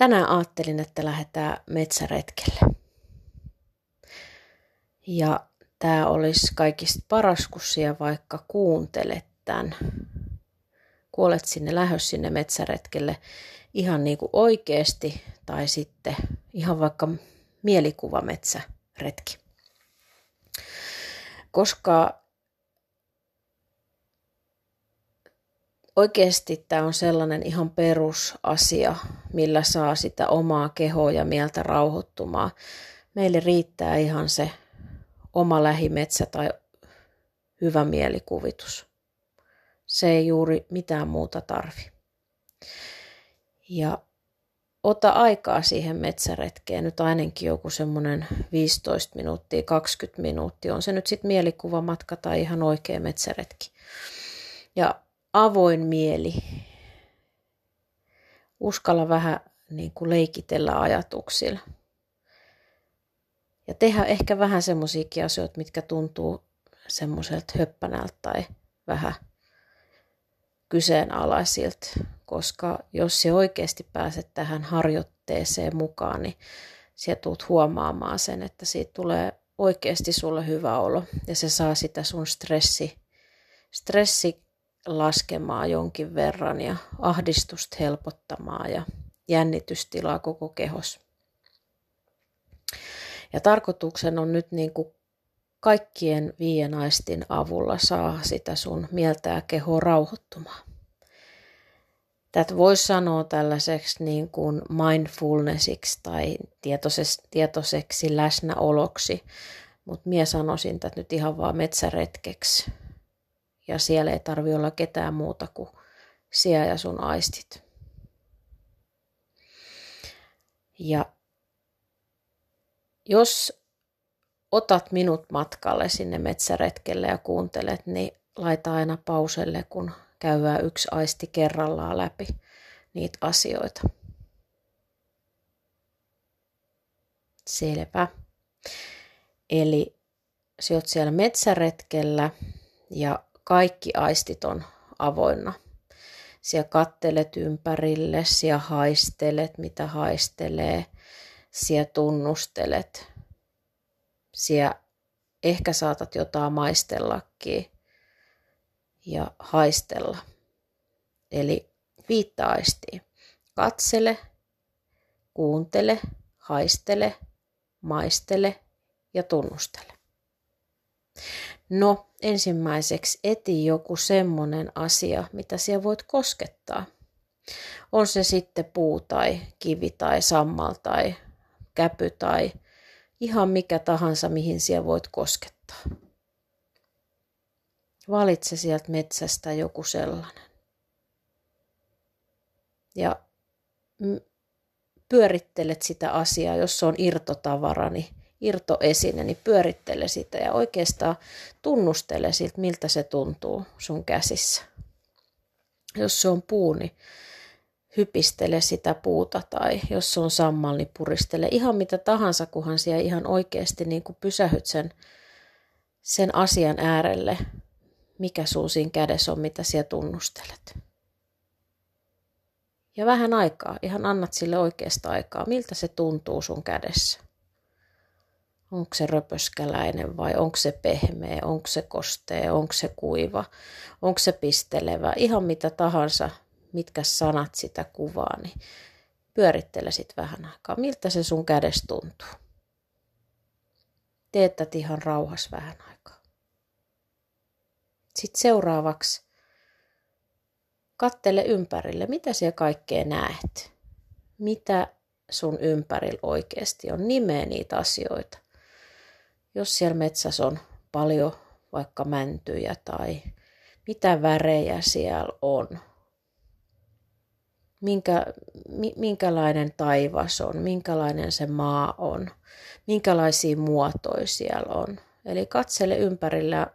Tänään ajattelin, että lähdetään metsäretkelle. Ja tämä olisi kaikista paras, kun siellä vaikka kuuntelet tämän. Kuolet sinne lähös sinne metsäretkelle ihan niin kuin oikeasti tai sitten ihan vaikka mielikuva metsäretki. Koska oikeasti tämä on sellainen ihan perusasia, millä saa sitä omaa kehoa ja mieltä rauhoittumaan. Meille riittää ihan se oma lähimetsä tai hyvä mielikuvitus. Se ei juuri mitään muuta tarvi. Ja ota aikaa siihen metsäretkeen, nyt ainakin joku semmoinen 15 minuuttia, 20 minuuttia. On se nyt sitten mielikuvamatka tai ihan oikea metsäretki. Ja avoin mieli. Uskalla vähän niin kuin leikitellä ajatuksilla. Ja tehdä ehkä vähän semmoisiakin asioita, mitkä tuntuu semmoiselta höppänältä tai vähän kyseenalaisilta. Koska jos se oikeasti pääset tähän harjoitteeseen mukaan, niin sä tulet huomaamaan sen, että siitä tulee oikeasti sulle hyvä olo. Ja se saa sitä sun stressi, stressi laskemaan jonkin verran ja ahdistusta helpottamaan ja jännitystilaa koko kehos. Ja tarkoituksen on nyt niin kuin kaikkien viien aistin avulla saa sitä sun mieltä ja kehoa rauhoittumaan. Tätä voisi sanoa tällaiseksi niin kuin mindfulnessiksi tai tietoiseksi, tietoiseksi läsnäoloksi, mutta minä sanoisin tätä nyt ihan vaan metsäretkeksi ja siellä ei tarvi olla ketään muuta kuin siellä ja sun aistit. Ja jos otat minut matkalle sinne metsäretkelle ja kuuntelet, niin laita aina pauselle, kun käydään yksi aisti kerrallaan läpi niitä asioita. Selvä. Eli sä oot siellä metsäretkellä ja kaikki aistit on avoinna. Siellä kattelet ympärille, siellä haistelet, mitä haistelee, siellä tunnustelet. Siellä ehkä saatat jotain maistellakin ja haistella. Eli viittä aistia. Katsele, kuuntele, haistele, maistele ja tunnustele. No, ensimmäiseksi eti joku semmonen asia, mitä siellä voit koskettaa. On se sitten puu tai kivi tai sammal tai käpy tai ihan mikä tahansa, mihin siellä voit koskettaa. Valitse sieltä metsästä joku sellainen. Ja pyörittelet sitä asiaa, jos se on irtotavara, niin irtoesine, niin pyörittele sitä ja oikeastaan tunnustele siltä, miltä se tuntuu sun käsissä. Jos se on puu, niin hypistele sitä puuta tai jos se on sammal, niin puristele ihan mitä tahansa, kunhan siellä ihan oikeasti niin kuin pysähyt sen, sen asian äärelle, mikä sun siinä kädessä on, mitä siellä tunnustelet. Ja vähän aikaa, ihan annat sille oikeasta aikaa, miltä se tuntuu sun kädessä. Onko se röpöskäläinen vai onko se pehmeä, onko se kostee, onko se kuiva, onko se pistelevä, ihan mitä tahansa, mitkä sanat sitä kuvaa, niin pyörittele sit vähän aikaa. Miltä se sun kädestä tuntuu? Teet tätä ihan rauhas vähän aikaa. Sitten seuraavaksi kattele ympärille, mitä siellä kaikkea näet. Mitä sun ympärillä oikeasti on, nimeä niitä asioita jos siellä metsässä on paljon vaikka mäntyjä tai mitä värejä siellä on. minkä, minkälainen taivas on, minkälainen se maa on, minkälaisia muotoja siellä on. Eli katsele ympärillä,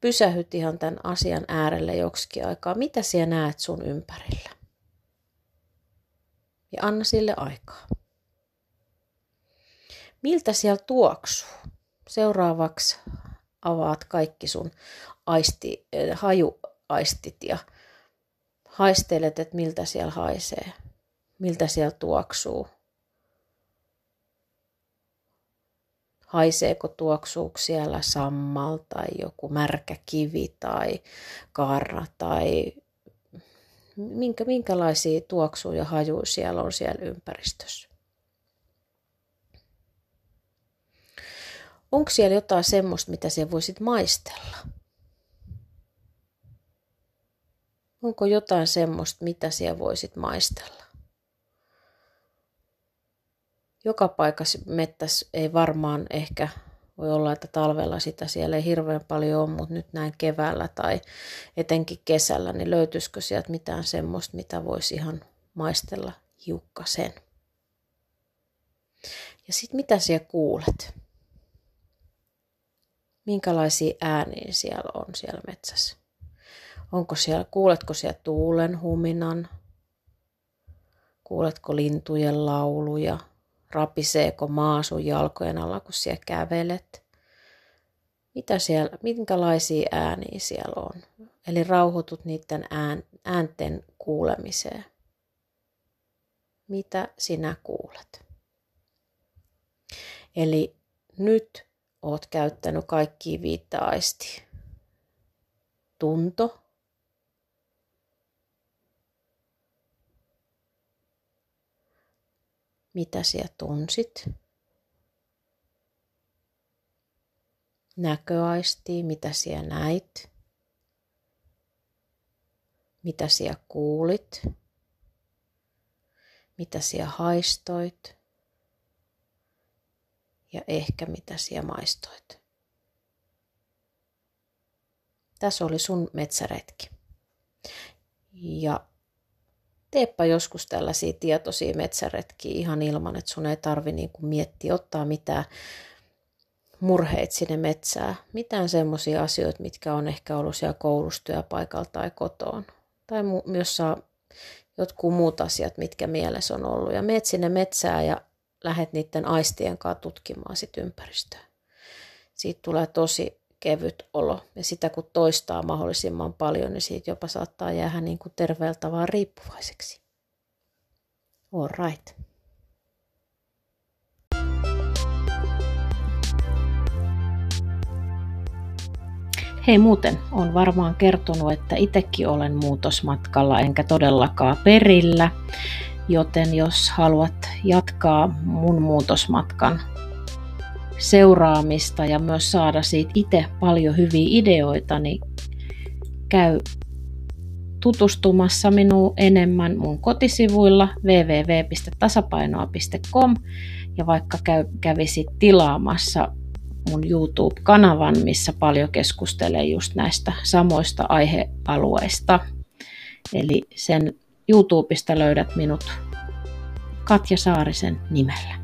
pysähyt ihan tämän asian äärelle joksikin aikaa. Mitä siellä näet sun ympärillä? Ja anna sille aikaa. Miltä siellä tuoksuu? Seuraavaksi avaat kaikki sun aisti, eh, hajuaistit ja haistelet, että miltä siellä haisee, miltä siellä tuoksuu. Haiseeko tuoksuuko siellä sammal tai joku märkä kivi tai kaarna tai minkä, minkälaisia tuoksuja ja hajuja siellä on siellä ympäristössä. Onko siellä jotain semmoista, mitä siellä voisit maistella? Onko jotain semmoista, mitä siellä voisit maistella? Joka paikassa mettäs ei varmaan ehkä voi olla, että talvella sitä siellä ei hirveän paljon ole, mutta nyt näin keväällä tai etenkin kesällä, niin löytyisikö sieltä mitään semmoista, mitä voisi ihan maistella hiukkasen. Ja sitten mitä siellä kuulet? Minkälaisia ääniä siellä on siellä metsässä? Onko siellä, kuuletko siellä tuulen huminan? Kuuletko lintujen lauluja? Rapiseeko maa sun jalkojen alla, kun siellä kävelet? Mitä siellä, minkälaisia ääniä siellä on? Eli rauhoitut niiden ään, äänten kuulemiseen. Mitä sinä kuulet? Eli nyt oot käyttänyt kaikki viittä. Tunto, mitä siellä tunsit. Näköaisti, mitä siellä näit. Mitä siellä kuulit. Mitä siellä haistoit. Ja ehkä mitä siellä maistoit. Tässä oli sun metsäretki. Ja teepä joskus tällaisia tietoisia metsäretkiä ihan ilman, että sun ei tarvi niin kuin miettiä, ottaa mitään murheita sinne metsään. Mitään semmoisia asioita, mitkä on ehkä ollut siellä koulussa, työpaikalla tai kotoon. Tai myös saa jotkut muut asiat, mitkä mielessä on ollut. Ja meet sinne metsään ja lähet niiden aistien kanssa tutkimaan sit ympäristöä. Siitä tulee tosi kevyt olo. Ja sitä kun toistaa mahdollisimman paljon, niin siitä jopa saattaa jäädä niin kuin terveeltä vaan riippuvaiseksi. All right. Hei muuten, on varmaan kertonut, että itsekin olen muutosmatkalla enkä todellakaan perillä, joten jos haluat jatkaa mun muutosmatkan seuraamista ja myös saada siitä itse paljon hyviä ideoita, niin käy tutustumassa minuun enemmän mun kotisivuilla www.tasapainoa.com ja vaikka käy, kävisit tilaamassa mun YouTube-kanavan, missä paljon keskustelee just näistä samoista aihealueista. Eli sen YouTubesta löydät minut Katja Saarisen nimellä.